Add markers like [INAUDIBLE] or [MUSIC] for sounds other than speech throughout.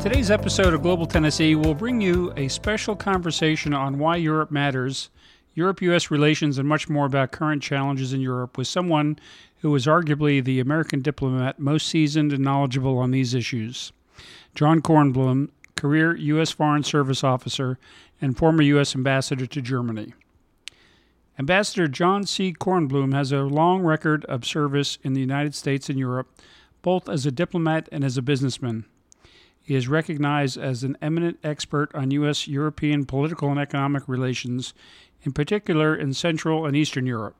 Today's episode of Global Tennessee will bring you a special conversation on why Europe matters, Europe US relations, and much more about current challenges in Europe with someone who is arguably the American diplomat most seasoned and knowledgeable on these issues. John Kornblum, career U.S. Foreign Service officer and former U.S. ambassador to Germany. Ambassador John C. Kornblum has a long record of service in the United States and Europe, both as a diplomat and as a businessman. He is recognized as an eminent expert on U.S. European political and economic relations, in particular in Central and Eastern Europe.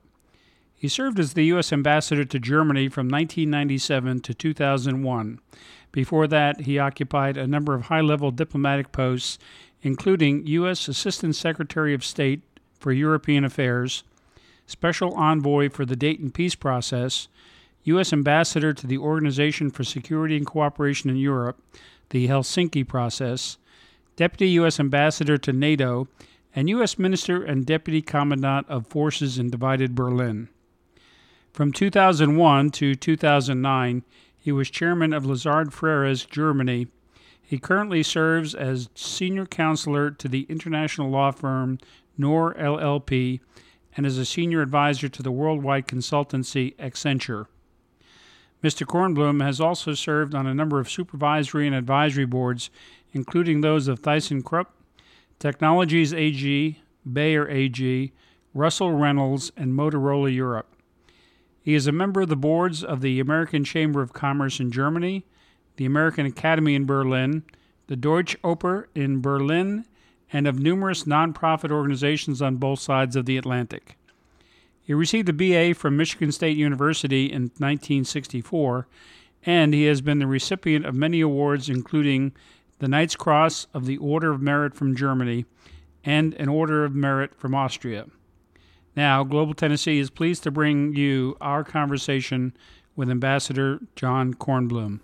He served as the U.S. ambassador to Germany from 1997 to 2001. Before that, he occupied a number of high level diplomatic posts, including U.S. Assistant Secretary of State for European Affairs, Special Envoy for the Dayton Peace Process, U.S. Ambassador to the Organization for Security and Cooperation in Europe, the Helsinki process, Deputy U.S. Ambassador to NATO, and U.S. Minister and Deputy Commandant of Forces in divided Berlin. From 2001 to 2009, he was chairman of Lazard Freres Germany. He currently serves as senior counselor to the international law firm Noerr LLP and as a senior advisor to the worldwide consultancy Accenture. Mr. Kornblum has also served on a number of supervisory and advisory boards, including those of ThyssenKrupp, Technologies AG, Bayer AG, Russell Reynolds, and Motorola Europe. He is a member of the boards of the American Chamber of Commerce in Germany, the American Academy in Berlin, the Deutsche Oper in Berlin, and of numerous nonprofit organizations on both sides of the Atlantic. He received a BA from Michigan State University in 1964, and he has been the recipient of many awards, including the Knight's Cross of the Order of Merit from Germany and an Order of Merit from Austria. Now, Global Tennessee is pleased to bring you our conversation with Ambassador John Kornblum.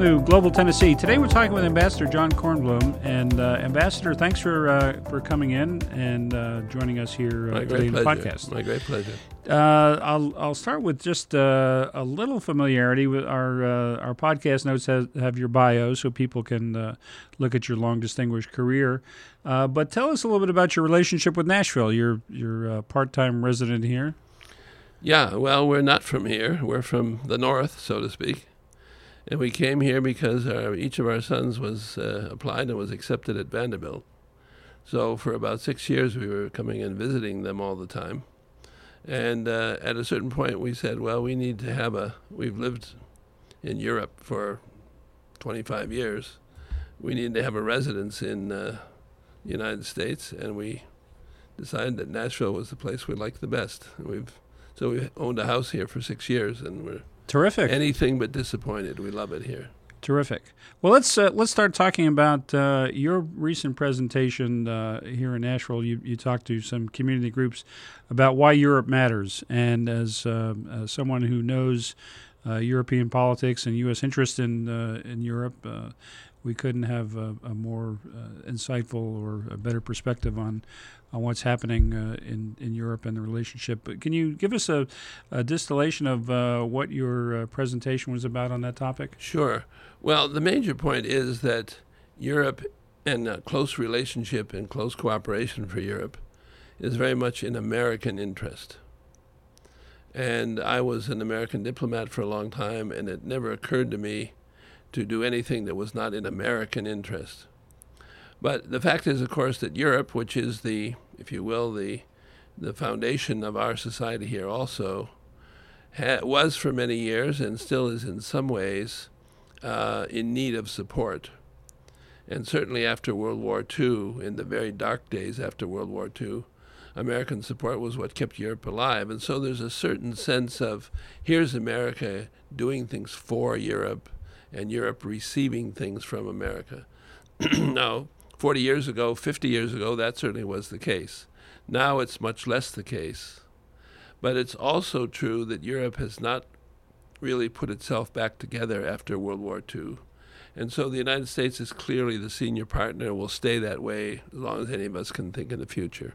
To Global Tennessee. Today we're talking with Ambassador John Kornblum. And uh, Ambassador, thanks for uh, for coming in and uh, joining us here uh, today in the podcast. My great pleasure. Uh, I'll I'll start with just uh, a little familiarity with our our podcast notes have, have, your bio, so people can look at your long distinguished career. but tell us a little bit about your relationship with Nashville. You're you're a part time resident here. Yeah, well, we're not from here. We're from the north, so to speak. And we came here because our, each of our sons was uh, applied and was accepted at Vanderbilt. So for about six years, we were coming and visiting them all the time. And uh, at a certain point, we said, well, we need to have a, we've lived in Europe for 25 years. We need to have a residence in uh, the United States. And we decided that Nashville was the place we liked the best. And we've, so we owned a house here for six years and we're Terrific. Anything but disappointed. We love it here. Terrific. Well, let's uh, let's start talking about uh, your recent presentation uh, here in Nashville. You, you talked to some community groups about why Europe matters, and as, uh, as someone who knows uh, European politics and U.S. interest in uh, in Europe, we couldn't have a, a more insightful or a better perspective on on what's happening uh, in in Europe and the relationship. But can you give us a, a distillation of uh, what your uh, presentation was about on that topic? Sure. Well, the major point is that Europe and a close relationship and close cooperation for Europe is very much in American interest. And I was an American diplomat for a long time, and it never occurred to me to do anything that was not in American interest. But the fact is, of course, that Europe, which is the, if you will, the the foundation of our society here, also ha- was for many years and still is in some ways uh, in need of support. And certainly after World War II, in the very dark days after World War II, American support was what kept Europe alive. And so there's a certain sense of here's America doing things for Europe and Europe receiving things from America. [CLEARS THROAT] now, 40 years ago, 50 years ago, that certainly was the case. Now it's much less the case. But it's also true that Europe has not really put itself back together after World War II. And so the United States is clearly the senior partner, will stay that way as long as any of us can think in the future.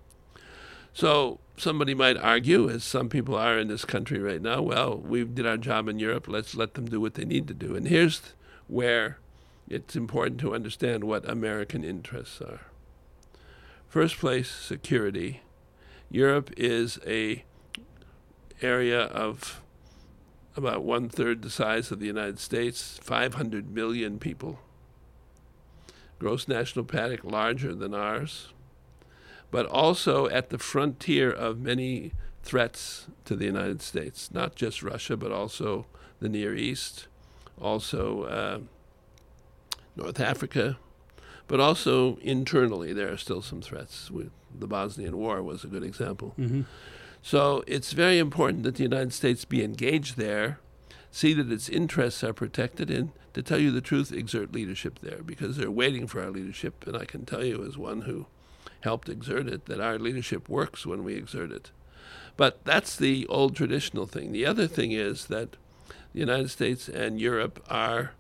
So somebody might argue, as some people are in this country right now, well, we did our job in Europe, let's let them do what they need to do. And here's where it's important to understand what American interests are. First place, security. Europe is a area of about one third the size of the United States, 500 million people. Gross national product larger than ours, but also at the frontier of many threats to the United States, not just Russia, but also the Near East, also uh, North Africa, but also internally there are still some threats. The Bosnian War was a good example. Mm-hmm. So it's very important that the United States be engaged there, see that its interests are protected, and to tell you the truth, exert leadership there because they're waiting for our leadership. And I can tell you, as one who helped exert it, that our leadership works when we exert it. But that's the old traditional thing. The other thing is that the United States and Europe are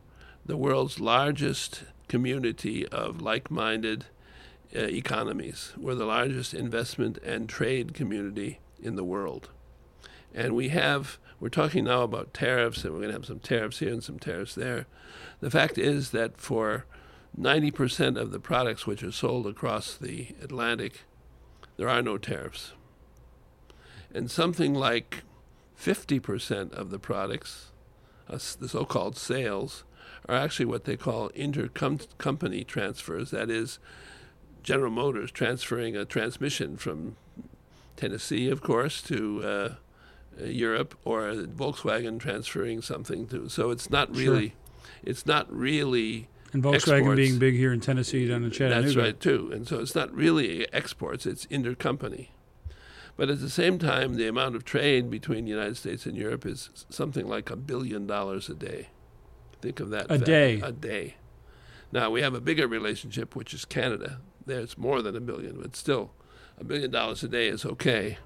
the world's largest community of like minded uh, economies. We're the largest investment and trade community in the world. And we have, we're talking now about tariffs, and we're going to have some tariffs here and some tariffs there. The fact is that for 90% of the products which are sold across the Atlantic, there are no tariffs. And something like 50% of the products, uh, the so called sales, are actually what they call intercompany transfers. That is, General Motors transferring a transmission from Tennessee, of course, to uh, uh, Europe, or Volkswagen transferring something to. So it's not really, sure. it's not really. And Volkswagen exports. being big here in Tennessee, down in Chattanooga. That's right too. And so it's not really exports; it's intercompany. But at the same time, the amount of trade between the United States and Europe is something like a billion dollars a day. Think of that. A fact. day. A day. Now we have a bigger relationship, which is Canada. There's more than a billion, but still a billion dollars a day is okay.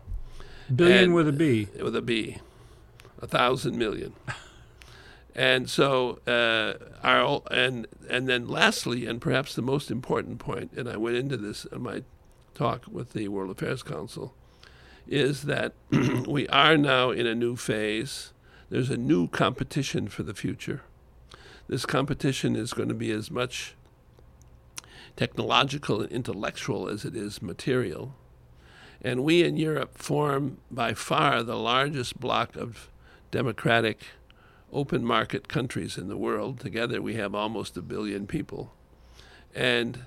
Billion and, with a B. With a B, a thousand million. [LAUGHS] and so uh, our and and then lastly, and perhaps the most important point, and I went into this in my talk with the World Affairs Council, is that [CLEARS THROAT] we are now in a new phase. There's a new competition for the future. This competition is going to be as much technological and intellectual as it is material. And we in Europe form by far the largest bloc of democratic, open market countries in the world. Together we have almost a billion people. And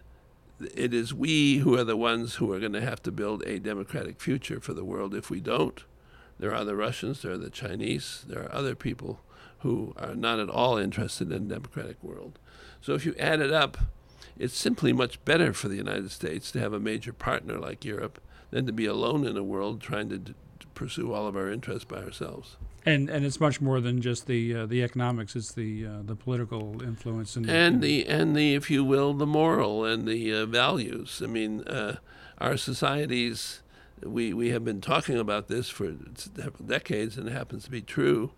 it is we who are the ones who are going to have to build a democratic future for the world. If we don't, there are the Russians, there are the Chinese, there are other people who are not at all interested in a democratic world. So if you add it up, it's simply much better for the United States to have a major partner like Europe than to be alone in a world trying to, d- to pursue all of our interests by ourselves. And and it's much more than just the uh, the economics; it's the uh, the political influence and, and the and the if you will the moral and the uh, values. I mean, uh, our societies. We we have been talking about this for decades, and it happens to be true.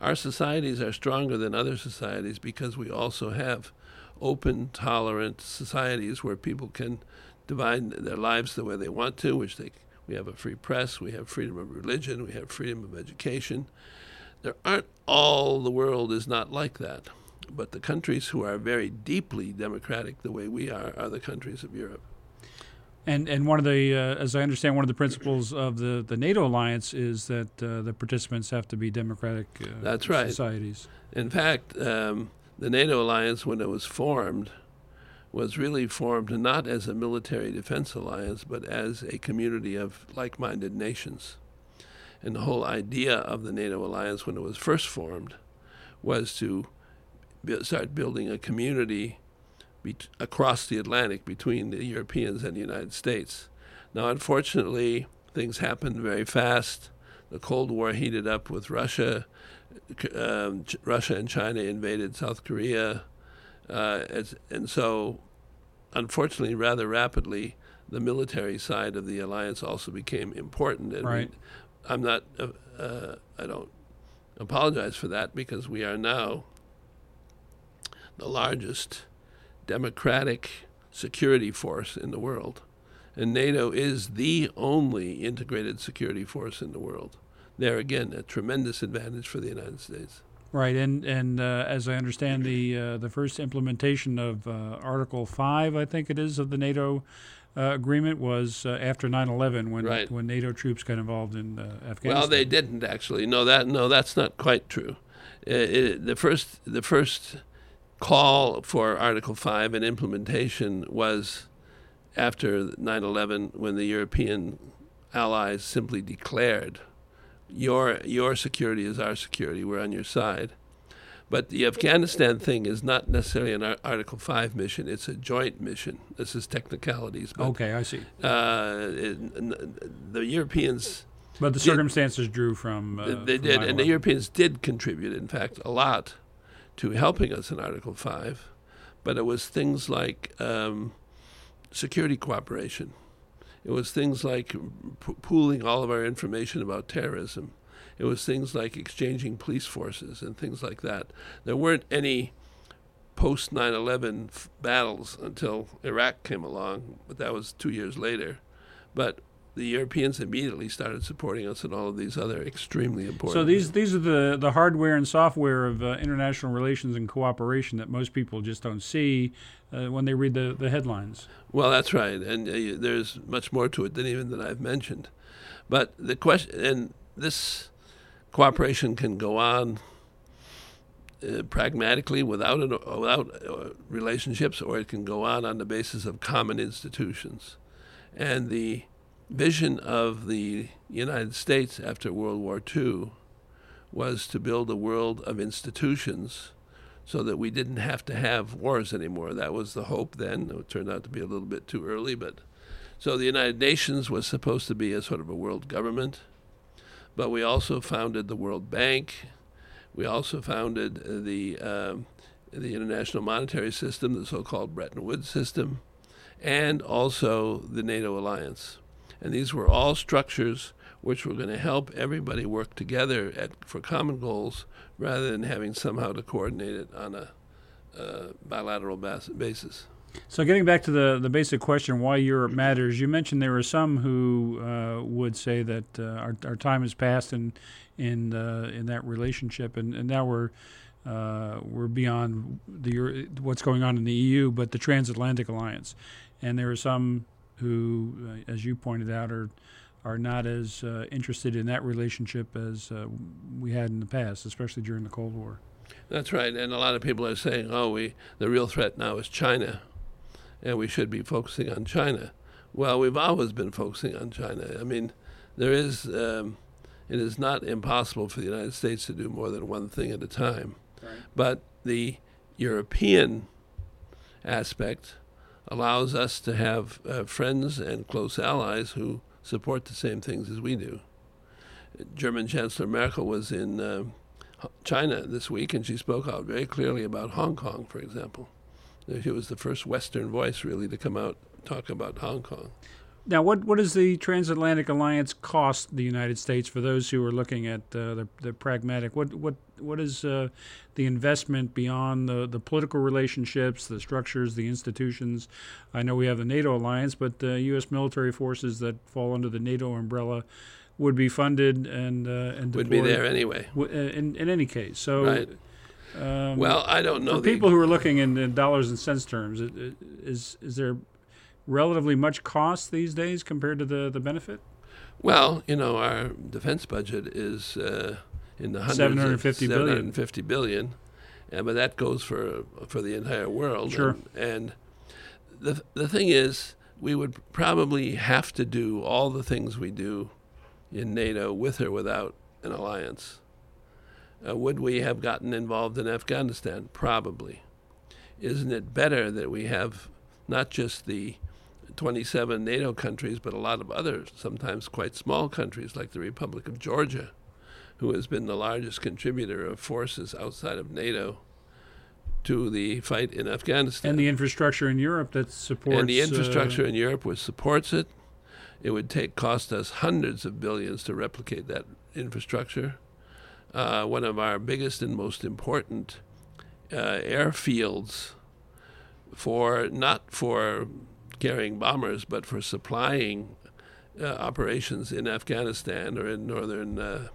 Our societies are stronger than other societies because we also have open, tolerant societies where people can divide their lives the way they want to, which they we have a free press, we have freedom of religion, we have freedom of education. There aren't all the world is not like that. But the countries who are very deeply democratic the way we are are the countries of Europe. And and one of the, uh, as I understand, one of the principles of the, the NATO alliance is that uh, the participants have to be democratic. Uh, That's right. Societies. In fact, um, the NATO alliance, when it was formed, was really formed not as a military defense alliance, but as a community of like minded nations. And the whole idea of the NATO alliance, when it was first formed, was to start building a community be- across the Atlantic between the Europeans and the United States. Now, unfortunately, things happened very fast. The Cold War heated up with Russia. Um, Ch- Russia and China invaded South Korea. Uh, and so, unfortunately, rather rapidly, the military side of the alliance also became important. And right. we, I'm not, uh, uh, I don't apologize for that because we are now the largest democratic security force in the world. And NATO is the only integrated security force in the world. There again, a tremendous advantage for the United States. Right, and and uh, as I understand, the uh, the first implementation of uh, Article Five, I think it is, of the NATO uh, agreement was uh, after 9/11, when Right. when NATO troops got involved in uh, Afghanistan. Well, they didn't actually. No, that no, that's not quite true. It, the first the first call for Article Five and implementation was after 9/11, when the European allies simply declared, "Your your security is our security. We're on your side." But the Afghanistan thing is not necessarily an Ar- Article Five mission. It's a joint mission. This is technicalities. But, Okay, I see. uh, it, n- the Europeans But the did- circumstances drew from. Uh, they from did, and the Europeans did contribute, in fact, a lot to helping us in Article 5. But it was things like um, security cooperation. It was things like p- pooling all of our information about terrorism. It was things like exchanging police forces and things like that. There weren't any post 9 11 f- battles until Iraq came along, but that was two years later. But the Europeans immediately started supporting us in all of these other extremely important. So these these are the, the hardware and software of uh, international relations and cooperation that most people just don't see uh, when they read the, the headlines. Well, that's right, and uh, there's much more to it than even that I've mentioned. But the question, and this cooperation can go on uh, pragmatically without an, without uh, relationships, or it can go on on the basis of common institutions. And the vision of the United States after World War II was to build a world of institutions so that we didn't have to have wars anymore. That was the hope then. It turned out to be a little bit too early, but so the United Nations was supposed to be a sort of a world government, but we also founded the World Bank. We also founded the um, the International Monetary System, the so-called Bretton Woods system, and also the NATO alliance. And these were all structures which were going to help everybody work together at, for common goals rather than having somehow to coordinate it on a uh, bilateral bas- basis. So getting back to the, the basic question, why Europe matters, you mentioned there are some who uh, would say that uh, our, our time has passed in in uh, in that relationship, and, and now we're uh, we're beyond the what's going on in the EU, but the transatlantic alliance, and there are some who, uh, as you pointed out, are are not as uh, interested in that relationship as uh, we had in the past, especially during the Cold War. That's right, and a lot of people are saying, "Oh, we the real threat now is China, and we should be focusing on China." Well, we've always been focusing on China. I mean, there is um, it is not impossible for the United States to do more than one thing at a time, but the European aspect allows us to have uh, friends and close allies who support the same things as we do. German Chancellor Merkel was in. Uh, China this week, and she spoke out very clearly about Hong Kong, for example. She was the first Western voice really to come out talk about Hong Kong. Now, what what does the transatlantic alliance cost the United States for those who are looking at uh, the, the pragmatic? What what what is uh, the investment beyond the, the political relationships, the structures, the institutions? I know we have the NATO alliance, but the U.S. military forces that fall under the NATO umbrella would be funded and uh, and Would be there anyway. w- uh, in in any case. So, Right. um, Well, I don't know. for the- people who are looking in, in dollars and cents terms, it, it, is is there relatively much cost these days compared to the, the benefit? well, you know, our defense budget is uh, in the hundreds 750 of billion. 750 billion, and but that goes for for the entire world. Sure. And, and the the thing is, we would probably have to do all the things we do in NATO with or without an alliance. Uh, would we have gotten involved in Afghanistan? Probably. Isn't it better that we have not just the 27 NATO countries, but a lot of other, sometimes quite small countries like the Republic of Georgia, who has been the largest contributor of forces outside of NATO to the fight in Afghanistan. And the infrastructure in Europe that supports. And the infrastructure uh, in Europe which supports it. It would take cost us hundreds of billions to replicate that infrastructure. Uh, one of our biggest and most important uh, airfields for not for carrying bombers, but for supplying uh, operations in Afghanistan or in northern uh,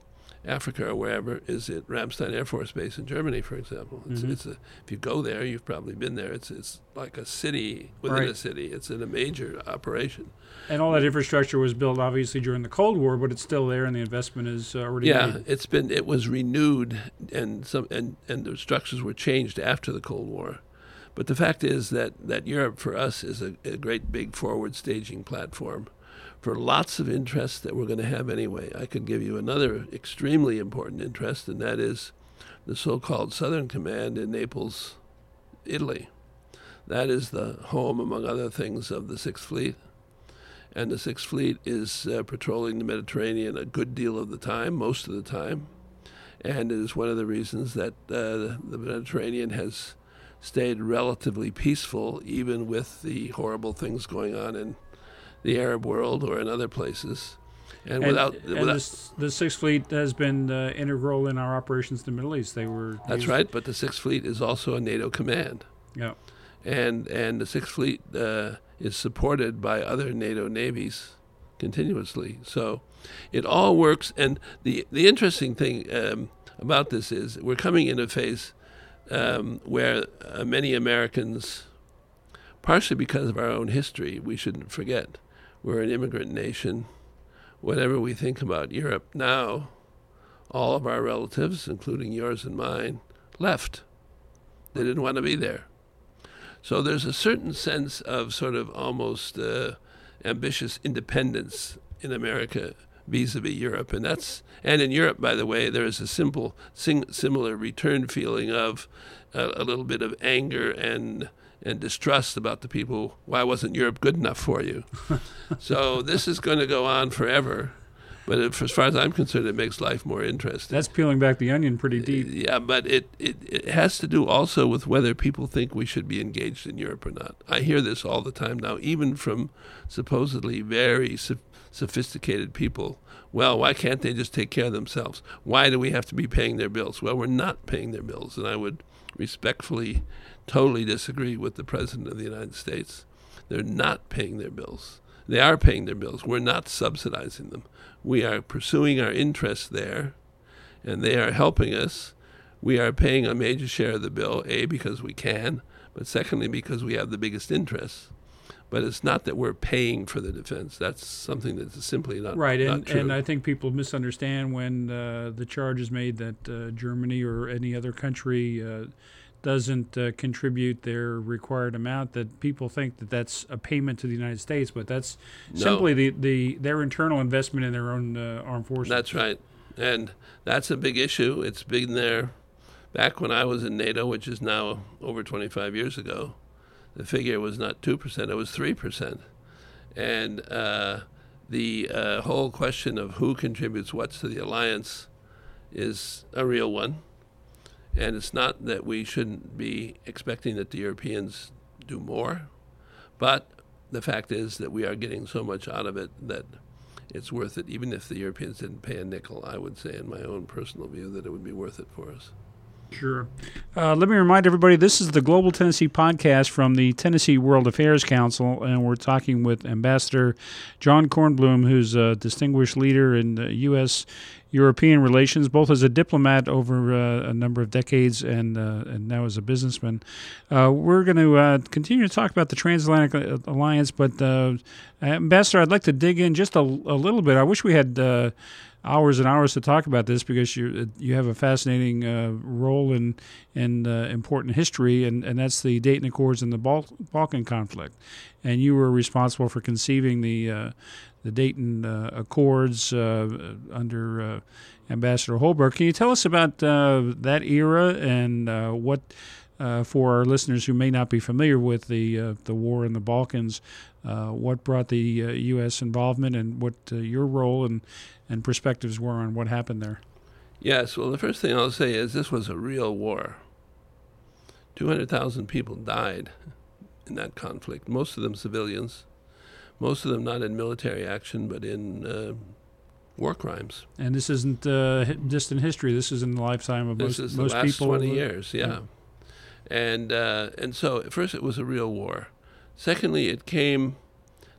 Africa or wherever is at Ramstein Air Force Base in Germany, for example. It's, Mhm. it's a, if you go there, you've probably been there. It's it's like a city within Right. a city. It's in a major operation. And all that infrastructure was built obviously during the Cold War, but it's still there, and the investment is uh, already Yeah, made. it's been it was renewed and some and, and the structures were changed after the Cold War. But the fact is that, that Europe for us is a, a great big forward staging platform for lots of interests that we're going to have anyway. I could give you another extremely important interest, and that is the so called Southern Command in Naples, Italy. That is the home, among other things, of the Sixth Fleet. And the Sixth Fleet is uh, patrolling the Mediterranean a good deal of the time, most of the time. And it is one of the reasons that uh, the Mediterranean has stayed relatively peaceful, even with the horrible things going on in the Arab world or in other places. And, And, without, and without this, the Sixth Fleet has been uh, integral in our operations in the Middle East. They were that's used- right, but the Sixth Fleet is also a NATO command. Yeah, and and the Sixth Fleet uh, is supported by other NATO navies continuously. So it all works. And the the interesting thing um, about this is we're coming in a phase um, where uh, many Americans, partially because of our own history, we shouldn't forget, we're an immigrant nation. Whatever we think about Europe now, all of our relatives, including yours and mine, left. They didn't want to be there. So there's a certain sense of sort of almost uh, ambitious independence in America vis-a-vis Europe, and that's and in Europe, by the way, there is a simple sing, similar return feeling of uh, a little bit of anger and and distrust about the people. Why wasn't Europe good enough for you? [LAUGHS] so this is going to go on forever. But if, as far as I'm concerned, it makes life more interesting. that's peeling back the onion pretty uh, deep. Yeah, but it, it, it has to do also with whether people think we should be engaged in Europe or not. I hear this all the time now, even from supposedly very soph- sophisticated people. Well, why can't they just take care of themselves? Why do we have to be paying their bills? Well, we're not paying their bills, and I would respectfully totally disagree with the President of the United States. They're not paying their bills. They are paying their bills. We're not subsidizing them. We are pursuing our interests there, and they are helping us. We are paying a major share of the bill, A, because we can, but secondly, because we have the biggest interests. But it's not that we're paying for the defense. That's something that's simply not, Right, not and, true. and I think people misunderstand when uh, the charge is made that uh, Germany or any other country uh, doesn't uh, contribute their required amount. That people think that that's a payment to the United States, but that's No. simply the, the their internal investment in their own uh, armed forces. That's right. And that's a big issue. It's been there back when I was in NATO, which is now over 25 years ago. The figure was not 2%, it was 3%. And uh, the uh, whole question of who contributes what to the alliance is a real one. And it's not that we shouldn't be expecting that the Europeans do more, but the fact is that we are getting so much out of it that it's worth it. Even if the Europeans didn't pay a nickel, I would say, in my own personal view, that it would be worth it for us. Sure. Uh, let me remind everybody this is the Global Tennessee podcast from the Tennessee World Affairs Council, and we're talking with Ambassador John Kornblum, who's a distinguished leader in U.S. European relations, both as a diplomat over uh, a number of decades and uh, and now as a businessman. Uh, we're going to uh, continue to talk about the transatlantic uh, alliance, but uh, Ambassador, I'd like to dig in just a, a little bit. I wish we had. Hours and hours to talk about this because you you have a fascinating uh, role in in uh, important history, and, and that's the Dayton Accords and the Bal- Balkan conflict, and you were responsible for conceiving the uh, the Dayton uh, Accords uh, under uh, Ambassador Holbrooke. Can you tell us about that era and what? Uh, for our listeners who may not be familiar with the uh, the war in the Balkans, uh, what brought the U.S. involvement and what your role and and perspectives were on what happened there. Yes, well, the first thing I'll say is this was a real war. 200,000 people died in that conflict, most of them civilians, most of them not in military action, but in uh, war crimes. And this isn't uh, distant history. This is in the lifetime of this most, is most last people. 20 years, yeah. yeah. And, uh, and so, first, it was a real war. Secondly, it came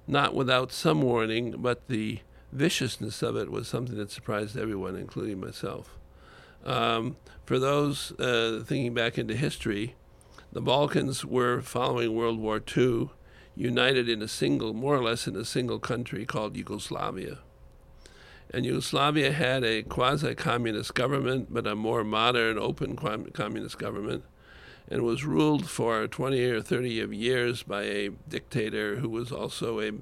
not without some warning, but the viciousness of it was something that surprised everyone, including myself. Um, for those uh, thinking back into history, the Balkans were, following World War II, united in a single, more or less in a single country called Yugoslavia. And Yugoslavia had a quasi communist government, but a more modern, open communist government, and was ruled for 20 or 30 of years by a dictator who was also a,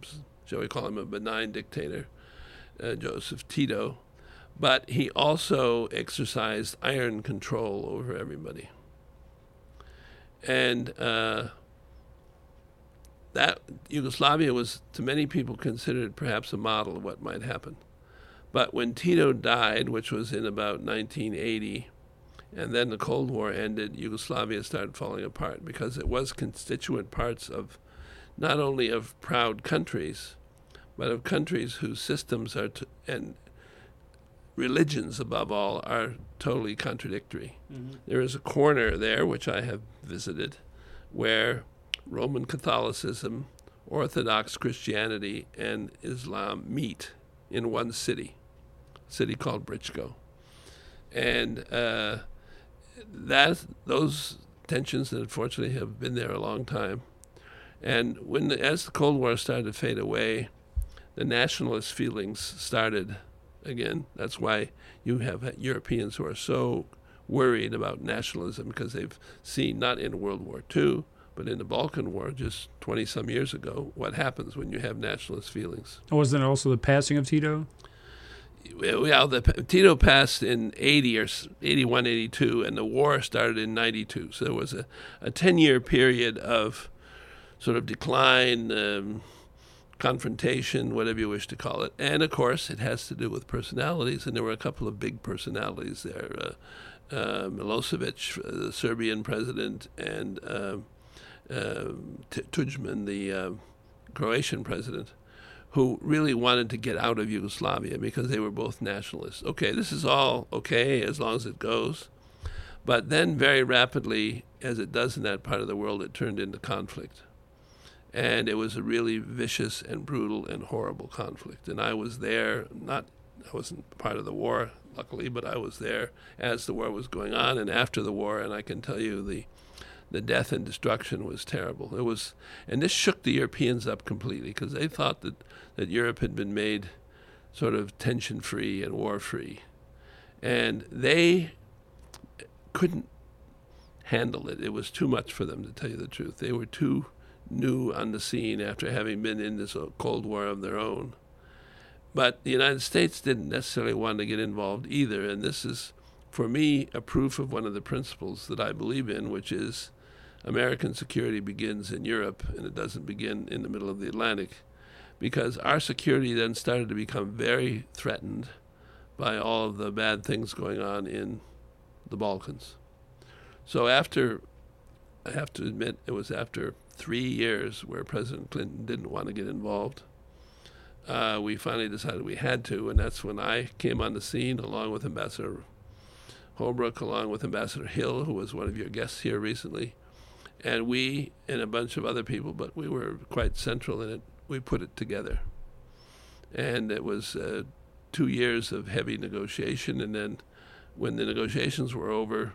shall we call him a benign dictator, uh, Joseph Tito, but he also exercised iron control over everybody. And uh, that Yugoslavia was, to many people, considered perhaps a model of what might happen. But when Tito died, which was in about 1980, and then the Cold War ended, Yugoslavia started falling apart because it was constituent parts of not only of proud countries, but of countries whose systems are t- and religions above all are totally contradictory. Mm-hmm. There is a corner there which I have visited where Roman Catholicism, Orthodox Christianity, and Islam meet in one city, a city called Brčko. And uh, that those tensions, that unfortunately, have been there a long time. And when, the, as the Cold War started to fade away, the nationalist feelings started again. That's why you have Europeans who are so worried about nationalism because they've seen, not in World War II, but in the Balkan War just 20 some years ago, what happens when you have nationalist feelings. Oh, wasn't it also the passing of Tito? Yeah, the, Tito passed in 80 or 81, 82, and the war started in 92. So there was a, a 10 year period of sort of decline. Um, confrontation, whatever you wish to call it. And of course, it has to do with personalities, and there were a couple of big personalities there. Uh, uh, Milosevic, uh, the Serbian president, and uh, Tudjman, the uh, Croatian president, who really wanted to get out of Yugoslavia because they were both nationalists. Okay, this is all okay as long as it goes. But then, very rapidly, as it does in that part of the world, it turned into conflict and it was a really vicious and brutal and horrible conflict. And I was there, not I wasn't part of the war, luckily, but I was there as the war was going on and after the war. And I can tell you the the death and destruction was terrible. It was, and this shook the Europeans up completely because they thought that that Europe had been made sort of tension free and war free, and they couldn't handle it. It was too much for them, to tell you the truth. They were too new on the scene after having been in this uh, Cold War of their own. But the United States didn't necessarily want to get involved either, and this is, for me, a proof of one of the principles that I believe in, which is American security begins in Europe and it doesn't begin in the middle of the Atlantic, because our security then started to become very threatened by all of the bad things going on in the Balkans. So after, I have to admit, it was after three years where President Clinton didn't want to get involved. Uh, we finally decided we had to, and that's when I came on the scene along with Ambassador Holbrooke, along with Ambassador Hill, who was one of your guests here recently. And we and a bunch of other people, but we were quite central in it, we put it together. And it was uh, two years of heavy negotiation, and then when the negotiations were over,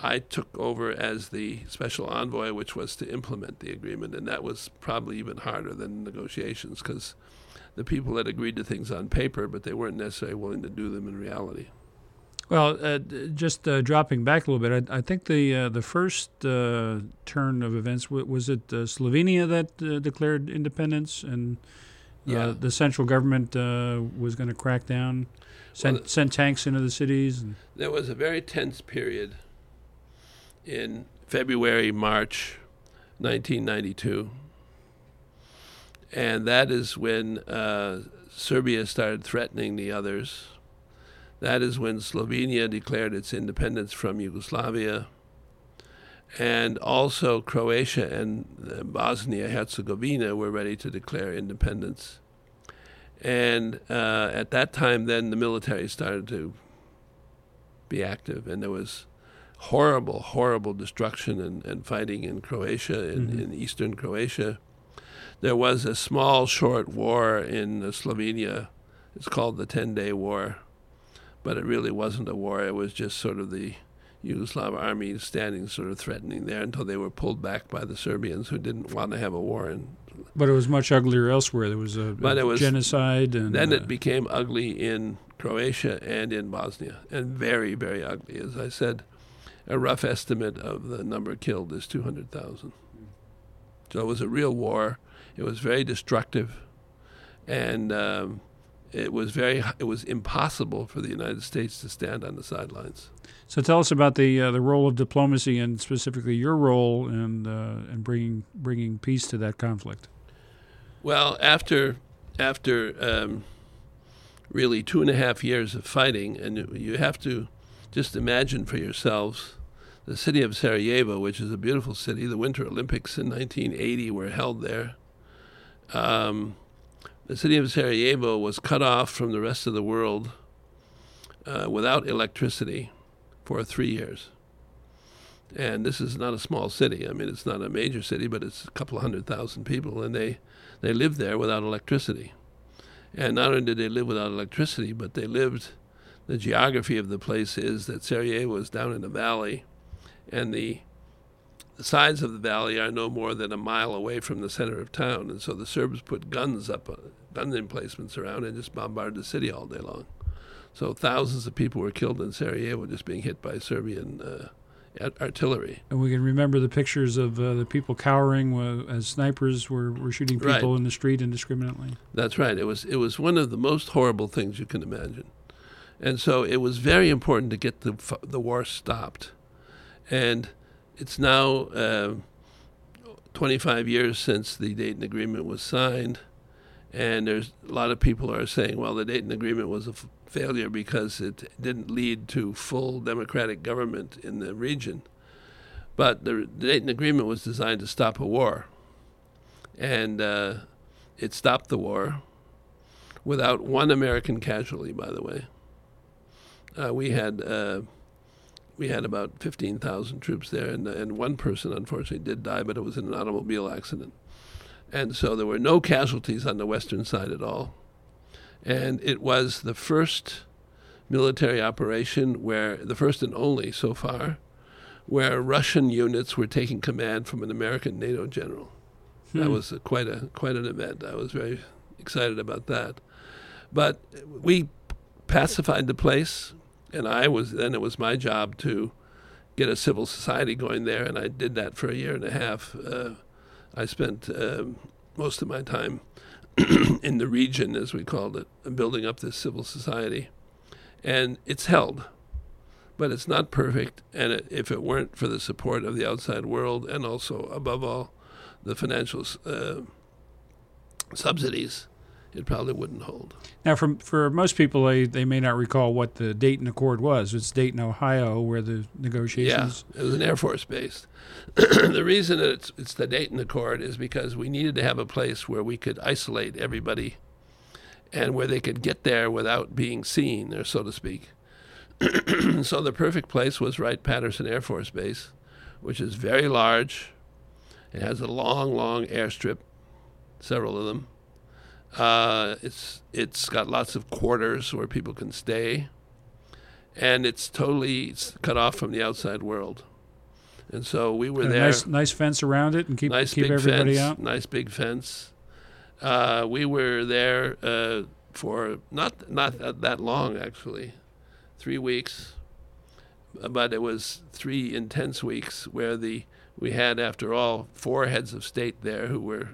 I took over as the special envoy, which was to implement the agreement, and that was probably even harder than negotiations because the people had agreed to things on paper, but they weren't necessarily willing to do them in reality. Well, uh, just uh, dropping back a little bit, I, I think the uh, the first uh, turn of events was it uh, Slovenia that uh, declared independence, and Yeah. the central government was going to crack down, send Well, send tanks into the cities. And, There was a very tense period in February, March 1992. And that is when uh, Serbia started threatening the others. That is when Slovenia declared its independence from Yugoslavia. And also Croatia and uh, Bosnia Herzegovina were ready to declare independence. And uh, at that time, then the military started to be active, and there was horrible, horrible destruction and, and fighting in Croatia, in, Mhm. in eastern Croatia. There was a small, short war in Slovenia. It's called the Ten Day War, but it really wasn't a war. It was just sort of the Yugoslav army standing, sort of threatening there until they were pulled back by the Serbians who didn't want to have a war. And but it was much uglier elsewhere. There was a, But it was- genocide, and then uh, it became ugly in Croatia and in Bosnia, and very, very ugly. As I said, a rough estimate of the number killed is 200,000. So it was a real war. It was very destructive, and um, it was very. It was impossible for the United States to stand on the sidelines. So tell us about the uh, the role of diplomacy and specifically your role in uh, in bringing bringing peace to that conflict. Well, after after um, really two and a half years of fighting, and you have to just imagine for yourselves the city of Sarajevo, which is a beautiful city. The Winter Olympics in 1980 were held there. Um, the city of Sarajevo was cut off from the rest of the world uh, without electricity for three years. And this is not a small city. I mean, it's not a major city, but it's a couple hundred thousand people, and they they lived there without electricity. And not only did they live without electricity, but they lived, the geography of the place is that Sarajevo is down in a valley, and the, the sides of the valley are no more than a mile away from the center of town. And so the Serbs put guns up, uh, gun emplacements around, and just bombarded the city all day long. So thousands of people were killed in Sarajevo just being hit by Serbian uh, art- artillery. And we can remember the pictures of uh, the people cowering uh, as snipers were, were shooting people Right. in the street indiscriminately. That's right. It was it was one of the most horrible things you can imagine, and so it was very important to get the f- the war stopped, and it's now uh, 25 years since the Dayton Agreement was signed, and there's a lot of people are saying, well, the Dayton Agreement was a f- failure because it didn't lead to full democratic government in the region, but the, Dayton Agreement was designed to stop a war, and uh, it stopped the war without one American casualty, by the way. Uh, we had uh, we had about fifteen thousand troops there, and and one person unfortunately did die, but it was in an automobile accident, and so there were no casualties on the western side at all, and it was the first military operation where the first and only so far, where Russian units were taking command from an American NATO general. That Hmm. was a, quite a quite an event. I was very excited about that. But we pacified the place, and I was then it was my job to get a civil society going there, and I did that for a year and a half. Uh, I spent um most of my time [CLEARS THROAT] in the region, as we called it, building up this civil society, and it's held. But it's not perfect, and it, if it weren't for the support of the outside world, and also above all, the financial uh, subsidies, it probably wouldn't hold. Now, for for most people, they, they may not recall what the Dayton Accord was. It's Dayton, Ohio, where the negotiations. Yeah, it was an Air Force base. [CLEARS THROAT] the reason it's, it's the Dayton Accord is because we needed to have a place where we could isolate everybody and where they could get there without being seen, or so to speak. [CLEARS THROAT] so the perfect place was Wright Patterson Air Force Base, which is very large. It has a long, long airstrip, several of them. Uh, it's it's got lots of quarters where people can stay, and it's totally cut off from the outside world. And so we were And a there. nice, nice fence around it and keep nice keep big everybody fence, out. Nice big fence. Uh, we were there uh, for not not that, that long actually, three weeks. But it was three intense weeks where the we had, after all, four heads of state there who were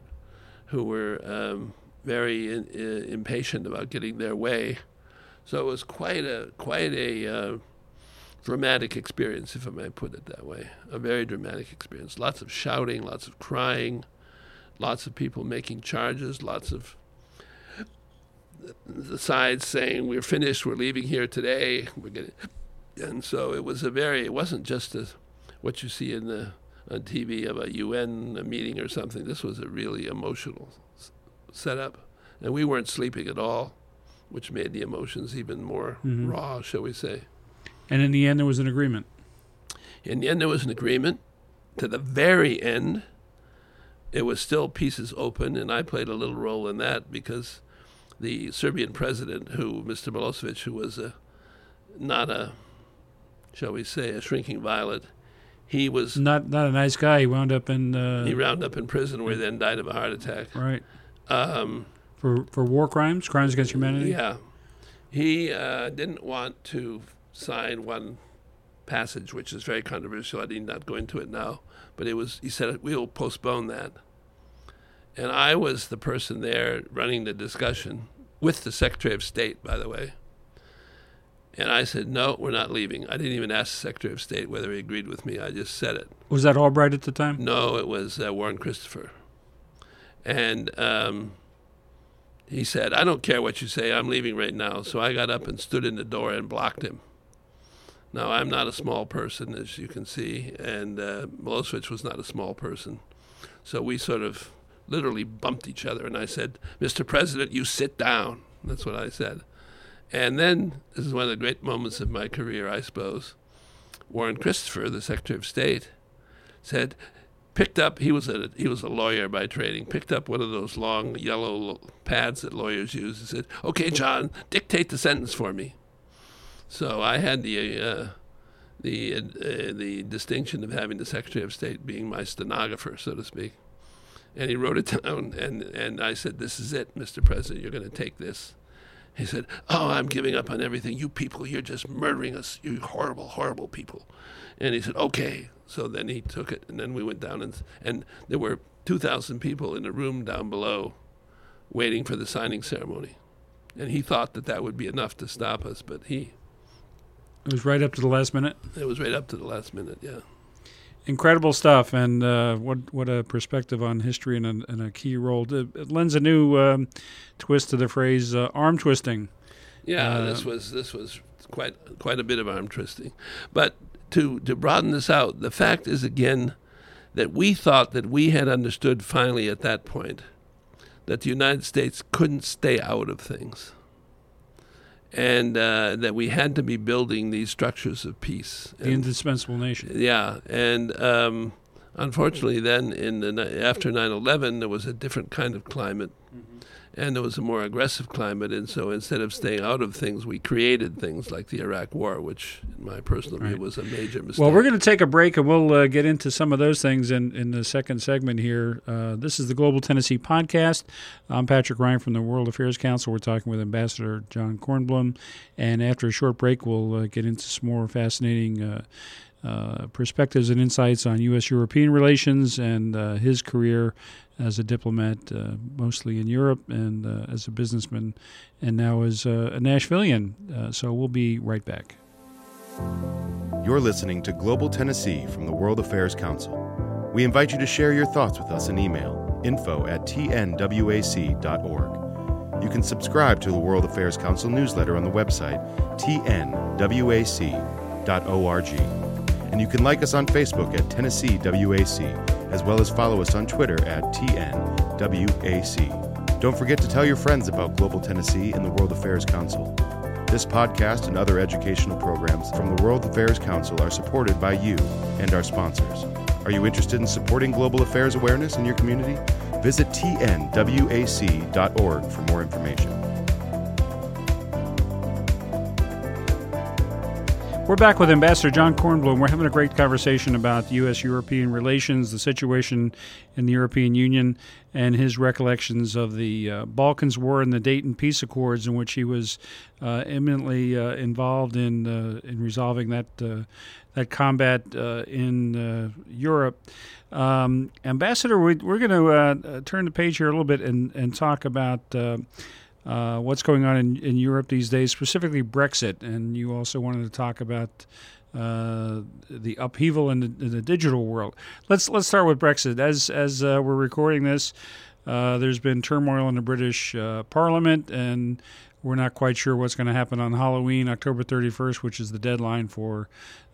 who were um, very in, uh, impatient about getting their way. So it was quite a quite a uh, dramatic experience, if I may put it that way. A very dramatic experience. Lots of shouting, lots of crying, lots of people making charges, lots of the sides saying we're finished, we're leaving here today, we're getting, and so it was a very. It wasn't just a, what you see in the on TV of a UN meeting or something. This was a really emotional setup, and we weren't sleeping at all, which made the emotions even more Mhm. raw, shall we say. And in the end, there was an agreement. In the end, there was an agreement. To the very end, it was still pieces open, and I played a little role in that because the Serbian president, who Mr. Milosevic, who was a not a, shall we say, a shrinking violet, he was Not not a nice guy. He wound up in uh, he wound up in prison where he then died of a heart attack. right Um, for for war crimes, crimes against humanity. Yeah. He uh, didn't want to sign one passage, which is very controversial. I need not go into it now. But it was, he said, we'll postpone that. And I was the person there running the discussion with the Secretary of State, by the way. And I said, no, we're not leaving. I didn't even ask the Secretary of State whether he agreed with me. I just said it. Was that Albright at the time? No, it was uh, Warren Christopher. And um, he said, I don't care what you say, I'm leaving right now. So I got up and stood in the door and blocked him. Now, I'm not a small person, as you can see, and uh, Milosevic was not a small person. So we sort of literally bumped each other, and I said, Mr. President, you sit down. That's what I said. And then, this is one of the great moments of my career, I suppose. Warren Christopher, the Secretary of State, said, picked up. He was a he was a lawyer by training. Picked up one of those long yellow pads that lawyers use and said, "Okay, John, dictate the sentence for me." So I had the uh, the uh, the distinction of having the Secretary of State being my stenographer, so to speak. And he wrote it down, and and I said, "This is it, Mr. President. You're going to take this." He said, "Oh, I'm giving up on everything. You people, you're just murdering us. You horrible, horrible people." And he said, "Okay." So then he took it, and then we went down, and and there were 2,000 people in a room down below, waiting for the signing ceremony. And he thought that that would be enough to stop us, but he It was right up to the last minute. it was right up to the last minute. Yeah. Incredible stuff, and uh, what what a perspective on history and a, and a key role. It, it lends a new um, twist to the phrase uh, "arm twisting." Yeah, Uh, this was this was quite quite a bit of arm twisting, but to to broaden this out, the fact is again that we thought that we had understood finally at that point that the United States couldn't stay out of things, and uh, that we had to be building these structures of peace. The And- indispensable nation. yeah, and um, unfortunately, then in the after 9/11, there was a different kind of climate, and there was a more aggressive climate. And so, instead of staying out of things, we created things like the Iraq War, which, in my personal view, was a major mistake. Well, we're going to take a break and we'll uh, get into some of those things in, in the second segment here. Uh, this is the Global Tennessee Podcast. I'm Patrick Ryan from the World Affairs Council. We're talking with Ambassador John Kornblum. And after a short break, we'll uh, get into some more fascinating uh, perspectives and insights on U.S. European relations and uh, his career as a diplomat, uh, mostly in Europe, and uh, as a businessman, and now as a Nashvilleian. Uh, so we'll be right back. You're listening to Global Tennessee from the World Affairs Council. We invite you to share your thoughts with us in email info at tnwac.org. You can subscribe to the World Affairs Council newsletter on the website tnwac.org. And you can like us on Facebook at Tennessee WAC, as well as follow us on Twitter at TNWAC. Don't forget to tell your friends about Global Tennessee and the World Affairs Council. This podcast and other educational programs from the World Affairs Council are supported by you and our sponsors. Are you interested in supporting global affairs awareness in your community? Visit tnwac.org for more information. We're back with Ambassador John Kornblum. We're having a great conversation about U.S. European relations, the situation in the European Union, and his recollections of the uh, Balkans War and the Dayton Peace Accords, in which he was uh, eminently uh, involved in uh, in resolving that uh, that combat uh, in Europe. Um, Ambassador, we, are going to turn the page here a little bit and, and talk about uh, what's going on in, in Europe these days, specifically Brexit. And you also wanted to talk about uh, the upheaval in the, in the, digital world. Let's let's start with Brexit. As as uh, we're recording this, uh, there's been turmoil in the British uh, Parliament, and we're not quite sure what's going to happen on Halloween, October 31st, which is the deadline for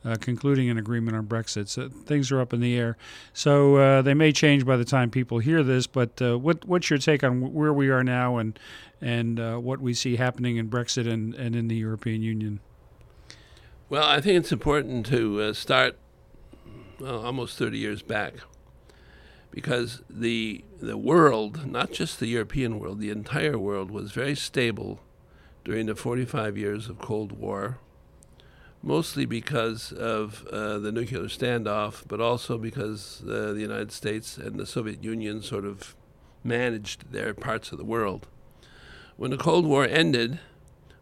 uh, concluding an agreement on Brexit. So things are up in the air. So uh, they may change by the time people hear this. But uh, what what's your take on where we are now and and uh, what we see happening in Brexit and, and in the European Union? Well, I think it's important to uh, start well, almost 30 years back because the the world, not just the European world, the entire world was very stable during the 45 years of Cold War mostly because of uh, the nuclear standoff, but also because uh, the United States and the Soviet Union sort of managed their parts of the world. When the Cold War ended,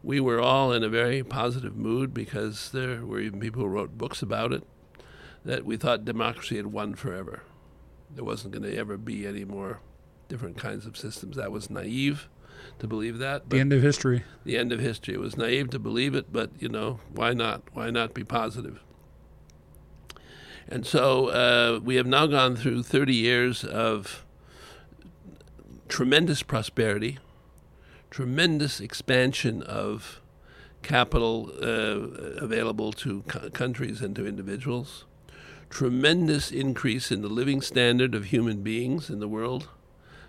we were all in a very positive mood because there were even people who wrote books about it that we thought democracy had won forever. There wasn't going to ever be any more different kinds of systems. That was naive to believe that. the end of history. The end of history. It was naive to believe it, but you know why not? Why not be positive? And so uh, we have now gone through 30 years of tremendous prosperity, tremendous expansion of capital uh, available to co- countries and to individuals, tremendous increase in the living standard of human beings in the world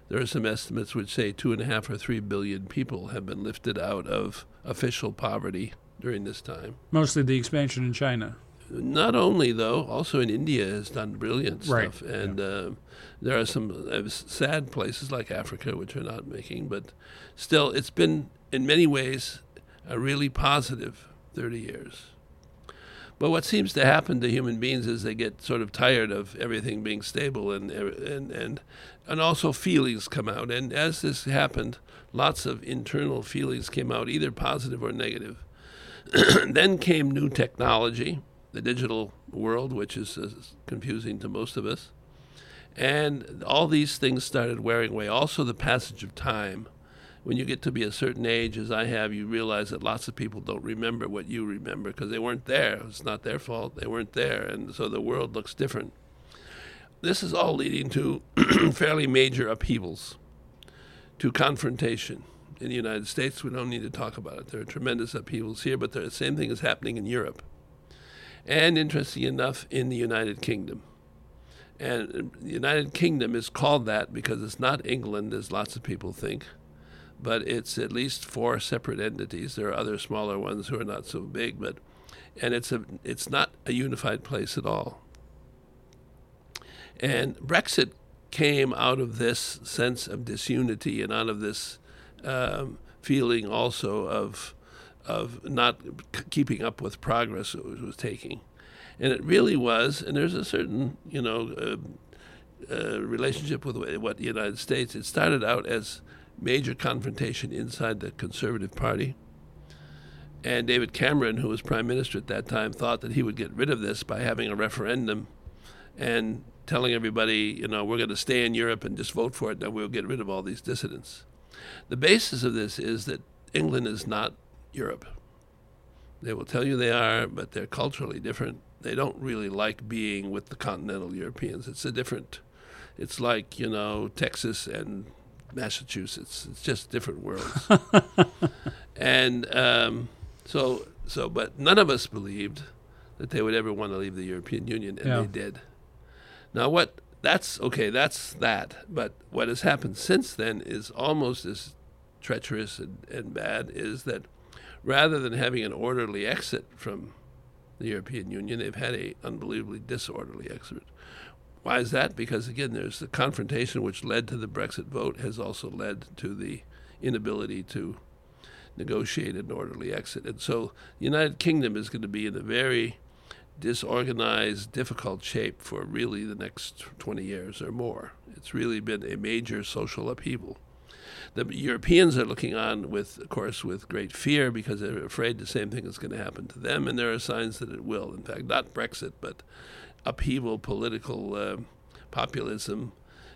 there are some estimates which say two and a half or three billion people have been lifted out of official poverty during this time. Mostly the expansion in China. Not only though, also in India has done brilliant right. stuff, and yeah. uh, there are some uh, sad places like Africa which are not making, but still, it's been in many ways a really positive 30 years. But what seems to happen to human beings is they get sort of tired of everything being stable, and and and and also feelings come out. And as this happened, lots of internal feelings came out, either positive or negative. [CLEARS THROAT] then came new technology, the digital world, which is uh, confusing to most of us. And all these things started wearing away. Also, the passage of time when you get to be a certain age, as I have, you realize that lots of people don't remember what you remember because they weren't there. It's not their fault. They weren't there. And so the world looks different. This is all leading to [CLEARS THROAT] fairly major upheavals, to confrontation. In the United States, we don't need to talk about it. There are tremendous upheavals here, but the same thing is happening in Europe. And interesting enough, in the United Kingdom. And the United Kingdom is called that because it's not England, as lots of people think but it's at least four separate entities. There are other smaller ones who are not so big, but and it's a it's not a unified place at all. And Brexit came out of this sense of disunity and out of this um, feeling also of of not c- keeping up with progress it was, was, taking, and it really was. And there's a certain you know. Uh, uh, relationship with what the United States. It started out as major confrontation inside the Conservative Party. And David Cameron, who was prime minister at that time, thought that he would get rid of this by having a referendum and telling everybody, you know, we're going to stay in Europe and just vote for it, and we'll get rid of all these dissidents. The basis of this is that England is not Europe. They will tell you they are, but they're culturally different. They don't really like being with the continental Europeans. It's a different, it's like, you know, Texas and Massachusetts. It's just different worlds. [LAUGHS] and um, so, so, but none of us believed that they would ever want to leave the European Union, and yeah. they did. Now, what? That's okay. That's that. But what has happened since then is almost as treacherous and, and bad. Is that rather than having an orderly exit from the European Union, they've had a unbelievably disorderly exit why is that? Because again, there's the confrontation which led to the Brexit vote has also led to the inability to negotiate an orderly exit. And so the United Kingdom is going to be in a very disorganized, difficult shape for really the next 20 years or more. It's really been a major social upheaval. The Europeans are looking on with, of course, with great fear because they're afraid the same thing is going to happen to them, and there are signs that it will. In fact, not Brexit, but upheaval, political uh, populism.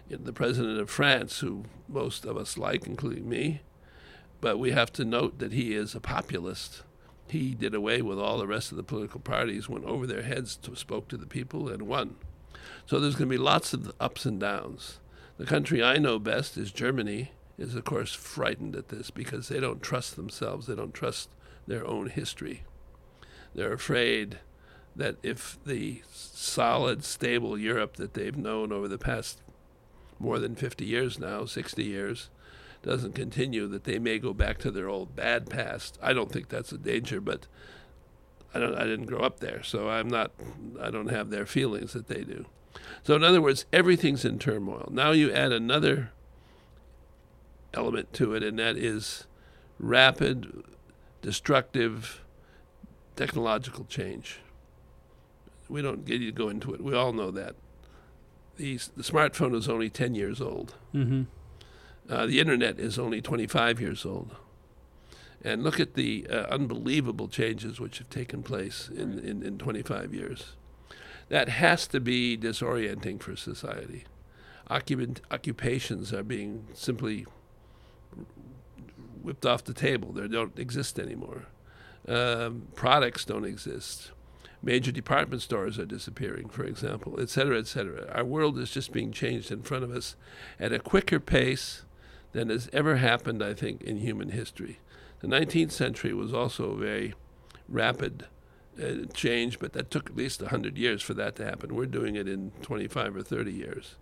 The president of France, who most of us like, including me, but we have to note that he is a populist. He did away with all the rest of the political parties, went over their heads, to, spoke to the people, and won. So there's going to be lots of ups and downs. The country I know best is Germany, is of course frightened at this because they don't trust themselves, they don't trust their own history. They're afraid that if the solid, stable Europe that they've known over the past more than 50 years now, 60 years, doesn't continue, that they may go back to their old bad past. I don't think that's a danger, but I don't. I didn't grow up there, so I'm not. I don't have their feelings that they do. So in other words, everything's in turmoil. Now you add another element to it, and that is rapid, destructive technological change. We don't get you to go into it. We all know that. The, the smartphone is only 10 years old. Mm-hmm. Uh, the internet is only 25 years old. And look at the uh, unbelievable changes which have taken place in, in, in 25 years. That has to be disorienting for society. Occupant, occupations are being simply whipped off the table. They don't exist anymore. Um, products don't exist. Major department stores are disappearing, for example, et cetera, et cetera. Our world is just being changed in front of us at a quicker pace than has ever happened, I think, in human history. The 19th century was also a very rapid uh, change, but that took at least 100 years for that to happen. We're doing it in 25 or 30 years.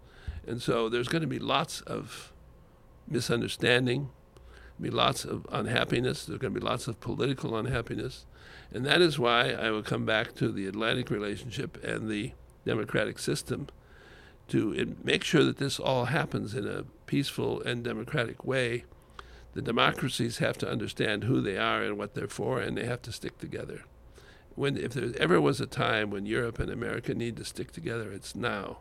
And so there's going to be lots of misunderstanding, be lots of unhappiness, there's going to be lots of political unhappiness. And that is why I will come back to the Atlantic relationship and the democratic system to make sure that this all happens in a peaceful and democratic way. The democracies have to understand who they are and what they're for, and they have to stick together. When, if there ever was a time when Europe and America need to stick together, it's now.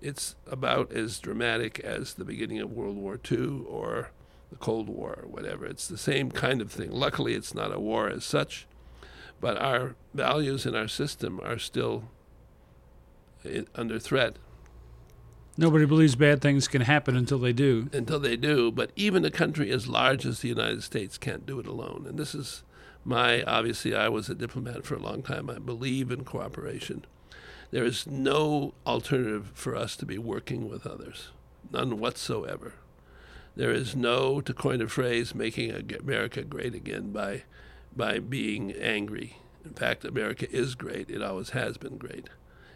It's about as dramatic as the beginning of World War II or the Cold War or whatever. It's the same kind of thing. Luckily, it's not a war as such, but our values and our system are still eh, under threat. Nobody believes bad things can happen until they do. Until they do. But even a country as large as the United States can't do it alone. And this is my, obviously, I was a diplomat for a long time. I believe in cooperation. There is no alternative for us to be working with others, none whatsoever. There is no, to coin a phrase, making America great again by, by being angry. In fact, America is great. It always has been great.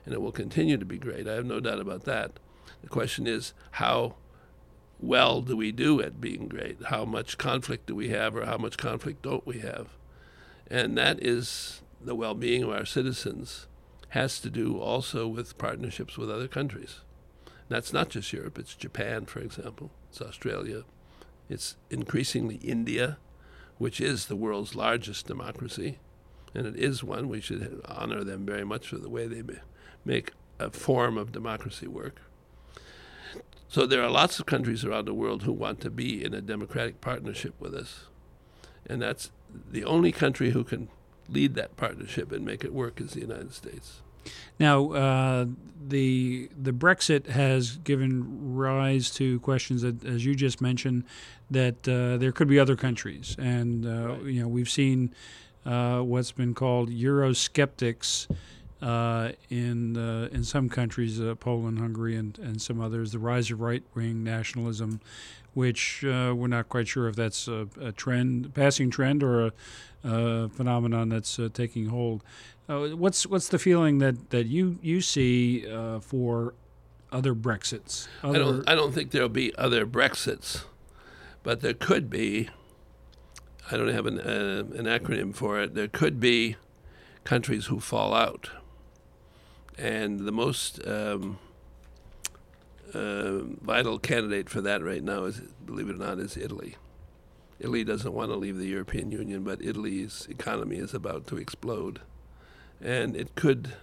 And it will continue to be great. I have no doubt about that. The question is how well do we do at being great? How much conflict do we have, or how much conflict don't we have? And that is the well being of our citizens has to do also with partnerships with other countries. That's not just Europe, it's Japan, for example, it's Australia, it's increasingly India, which is the world's largest democracy. And it is one. We should honor them very much for the way they make a form of democracy work. So there are lots of countries around the world who want to be in a democratic partnership with us. And that's the only country who can lead that partnership and make it work is the United States. Now, uh, the the Brexit has given rise to questions that, as you just mentioned, that uh, there could be other countries, and uh, right. you know we've seen uh, what's been called Eurosceptics uh, in uh, in some countries, uh, Poland, Hungary, and, and some others, the rise of right wing nationalism, which uh, we're not quite sure if that's a, a trend, passing trend, or a, a phenomenon that's uh, taking hold. Uh, what's what's the feeling that, that you you see for other Brexits? Other I don't I don't think there'll be other Brexits, but there could be. I don't have an an acronym for it. There could be countries who fall out and the most um, uh, vital candidate for that right now is, believe it or not, is Italy. Italy doesn't want to leave the European Union, but Italy's economy is about to explode. And it could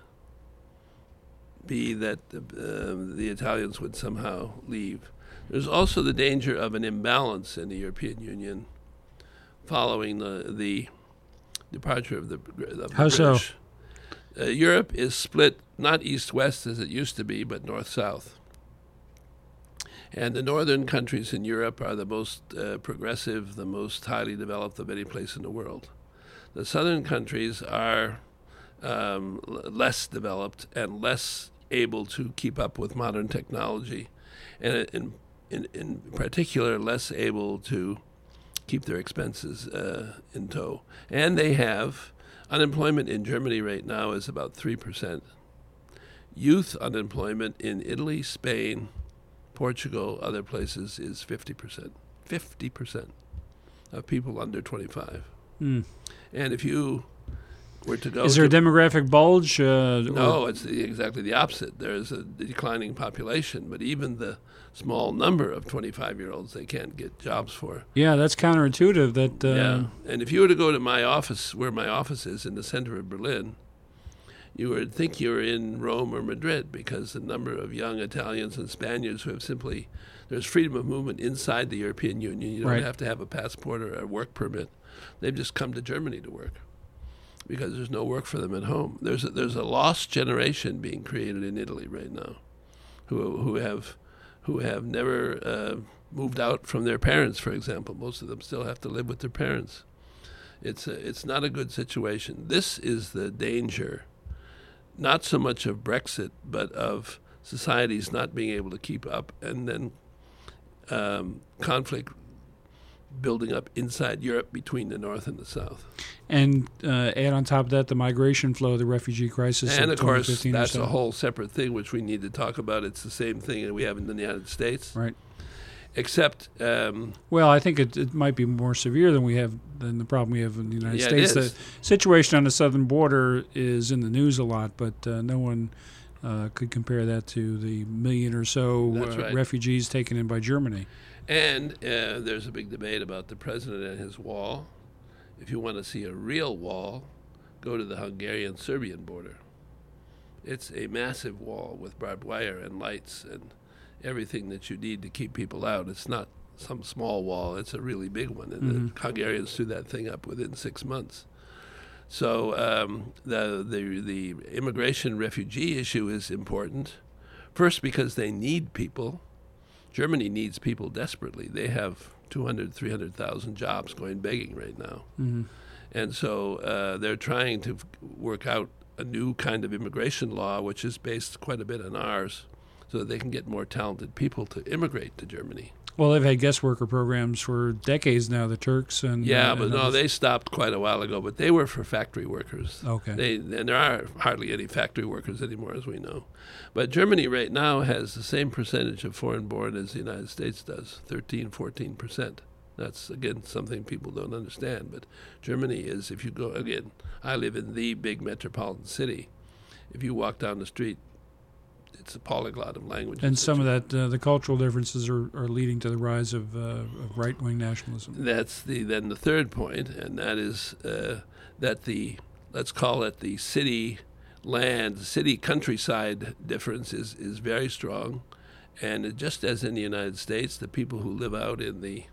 be that uh, the Italians would somehow leave. There's also the danger of an imbalance in the European Union following the, the departure of the, of the How so? Uh, Europe is split not east west as it used to be, but north south. And the northern countries in Europe are the most uh, progressive, the most highly developed of any place in the world. The southern countries are um, less developed and less able to keep up with modern technology, and in, in, in particular, less able to keep their expenses uh, in tow. And they have unemployment in Germany right now is about 3%. Youth unemployment in Italy, Spain, Portugal, other places is 50%. 50% of people under 25. Mm. And if you were to go Is there a demographic bulge? Uh, no, it's the, exactly the opposite. There is a declining population, but even the small number of 25 year olds they can't get jobs for. yeah, that's counterintuitive. That uh, yeah. And if you were to go to my office, where my office is in the center of Berlin, you would think you were in Rome or Madrid because the number of young Italians and Spaniards who have simply, there's freedom of movement inside the European Union. You don't Right. have to have a passport or a work permit. They've just come to Germany to work because there's no work for them at home. There's a, there's a lost generation being created in Italy right now, who who have who have never uh, moved out from their parents. For example, most of them still have to live with their parents. It's a, it's not a good situation. This is the danger, not so much of Brexit, but of societies not being able to keep up, and then um, conflict building up inside Europe between the North and the South. and uh, add on top of that the migration flow, the refugee crisis. and of course, 2015 or that's so. a whole separate thing which we need to talk about. It's the same thing that we have in the United States, Right. Except um, Well, I think it, it might be more severe than we have than the problem we have in the United Yeah, States. The situation on the southern border is in the news a lot, but uh, no one uh, could compare that to the million or so uh, right. refugees taken in by Germany. and uh, there's a big debate about the president and his wall. If you want to see a real wall, go to the Hungarian-Serbian border. It's a massive wall with barbed wire and lights and everything that you need to keep people out. It's not some small wall; it's a really big one, and the Hungarians threw that thing up within six months. So um, the, the the immigration refugee issue is important. First, because they need people. Germany needs people desperately. They have 200, 300,000 jobs going begging right now. Mhm. And so uh, they're trying to f- work out a new kind of immigration law, which is based quite a bit on ours, so that they can get more talented people to immigrate to Germany. Well, they've had guest worker programs for decades now. The Turks and Yeah, uh, but and no, others. they stopped quite a while ago. But they were for factory workers. Okay. They and there are hardly any factory workers anymore, as we know. But Germany right now has the same percentage of foreign-born as the United States does, 13, 14 percent. That's again something people don't understand. But Germany is, if you go again, I live in the big metropolitan city. If you walk down the street, it's a polyglot of languages. and some of that, uh, the cultural differences are, are leading to the rise of, uh, of right wing nationalism. That's the then the third point, and that is uh, that the let's call it the city land, city countryside difference is is very strong, and it, just as in the United States, the people who live out in the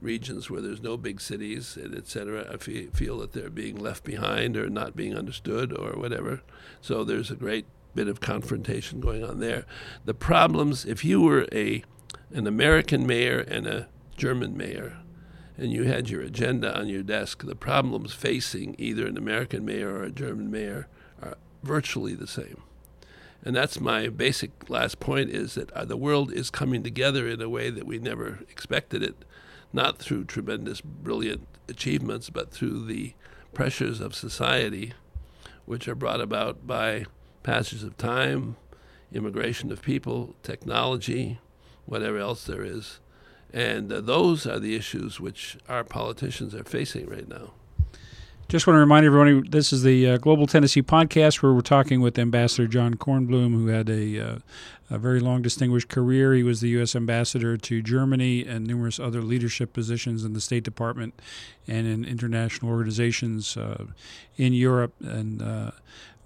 regions where there's no big cities and et cetera, I fe- feel that they're being left behind or not being understood or whatever. So there's a great bit of confrontation going on there. The problems, if you were a an American mayor and a German mayor, and you had your agenda on your desk, the problems facing either an American mayor or a German mayor are virtually the same. And that's my basic last point is that uh, the world is coming together in a way that we never expected it, not through tremendous, brilliant achievements, but through the pressures of society, which are brought about by passage of time, immigration of people, technology, whatever else there is. And uh, those are the issues which our politicians are facing right now. Just want to remind everyone this is the uh, Global Tennessee podcast where we're talking with Ambassador John Kornblum, who had a, uh, a, very long, distinguished career. He was the U.S. ambassador to Germany and numerous other leadership positions in the State Department and in international organizations uh, in Europe. And uh,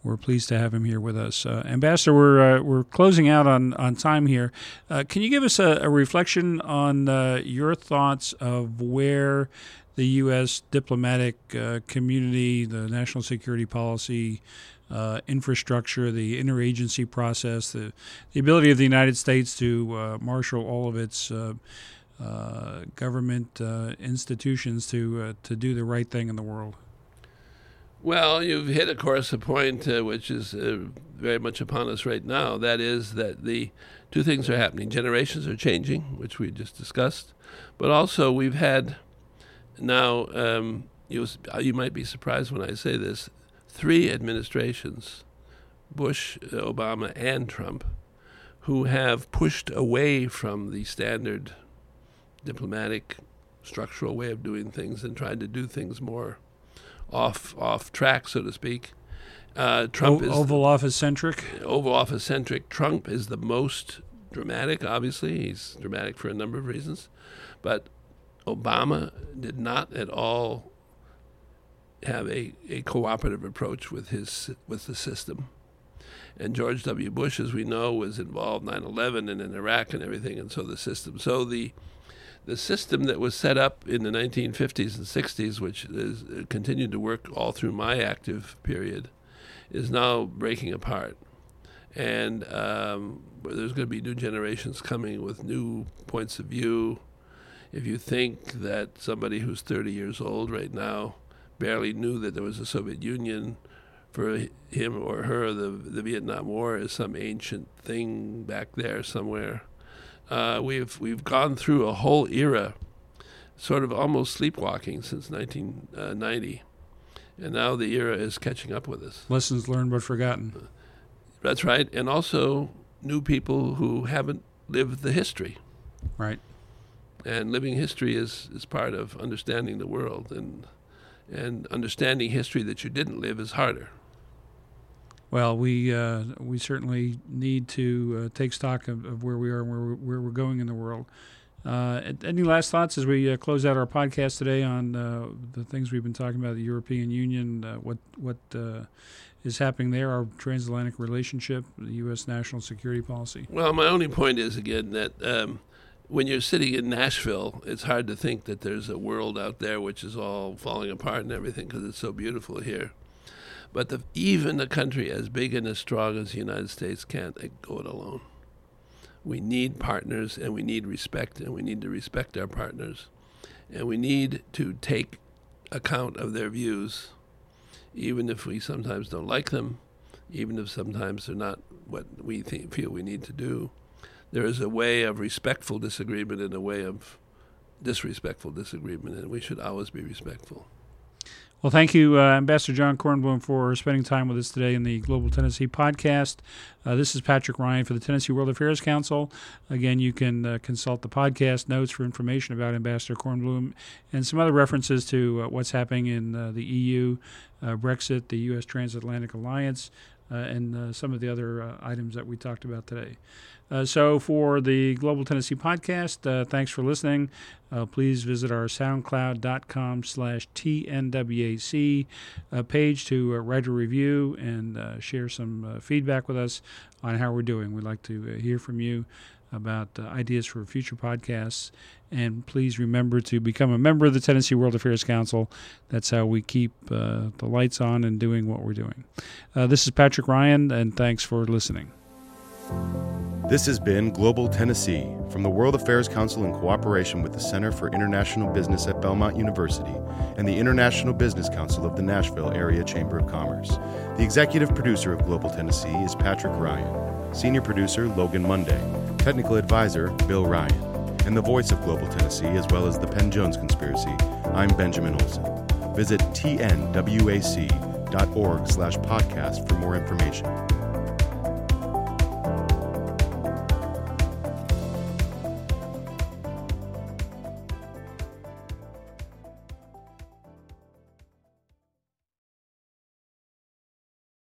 we're pleased to have him here with us. Uh, Ambassador, we're, uh, we're closing out on, on time here. can you give us a, a reflection on your thoughts of where the U.S. diplomatic uh, community, the national security policy, uh, infrastructure, the interagency process, the, the ability of the United States to uh, marshal all of its uh, uh, government uh, institutions to to do the right thing in the world. Well, you've hit, of course, a point which is very much upon us right now. That is that the two things are happening: generations are changing, which we just discussed, but also we've had now, um, you, you might be surprised when I say this three administrations, Bush, Obama, and Trump, who have pushed away from the standard diplomatic structural way of doing things and tried to do things more off off track, so to speak. Uh, Trump o- is Oval Office centric. Oval Office centric. Trump is the most dramatic. Obviously, he's dramatic for a number of reasons, but Obama did not at all have a, a cooperative approach with his with the system. And George W. Bush, as we know, was involved 9/11 and in Iraq and everything, and so the system. So the the system that was set up in the 1950s and 60s, which is, continued to work all through my active period, is now breaking apart. And um, there's going to be new generations coming with new points of view, if you think that somebody who's 30 years old right now barely knew that there was a Soviet Union, for him or her, the the Vietnam War is some ancient thing back there somewhere. Uh, we've we've gone through a whole era, sort of almost sleepwalking since 1990, and now the era is catching up with us. Lessons learned but forgotten. That's right, and also new people who haven't lived the history. Right and living history is, is part of understanding the world and and understanding history that you didn't live is harder. Well, we uh, we certainly need to uh, take stock of, of, where we are and where we're, where we're going in the world. Uh, any last thoughts as we uh, close out our podcast today on uh, the things we've been talking about, the European Union, uh, what what is happening there, our transatlantic relationship, the U.S. national security policy? Well, my only point is again that. Um, when you're sitting in Nashville, it's hard to think that there's a world out there which is all falling apart and everything because it's so beautiful here. But the, even a country as big and as strong as the United States can't go it alone. We need partners and we need respect and we need to respect our partners. And we need to take account of their views, even if we sometimes don't like them, even if sometimes they're not what we think, feel we need to do there is a way of respectful disagreement and a way of disrespectful disagreement, and we should always be respectful. Well, thank you, uh, Ambassador John Kornblum, for spending time with us today in the Global Tennessee podcast. Uh, this is Patrick Ryan for the Tennessee World Affairs Council. Again, you can uh, consult the podcast notes for information about Ambassador Kornblum and some other references to uh, what's happening in uh, the EU, uh, Brexit, the U.S. Transatlantic Alliance, and some of the other items that we talked about today. Uh, so, for the Global Tennessee podcast, uh, thanks for listening. Uh, please visit our soundcloud.com slash TNWAC uh, page to uh, write a review and uh, share some feedback with us on how we're doing. We'd like to hear from you about ideas for future podcasts. And please remember to become a member of the Tennessee World Affairs Council. That's how we keep uh, the lights on and doing what we're doing. Uh, this is Patrick Ryan, and thanks for listening. This has been Global Tennessee from the World Affairs Council in cooperation with the Center for International Business at Belmont University and the International Business Council of the Nashville Area Chamber of Commerce. The executive producer of Global Tennessee is Patrick Ryan, senior producer Logan Monday, technical advisor Bill Ryan, and the voice of Global Tennessee as well as the Penn Jones Conspiracy. I'm Benjamin Olson. Visit tnwac.org slash podcast for more information.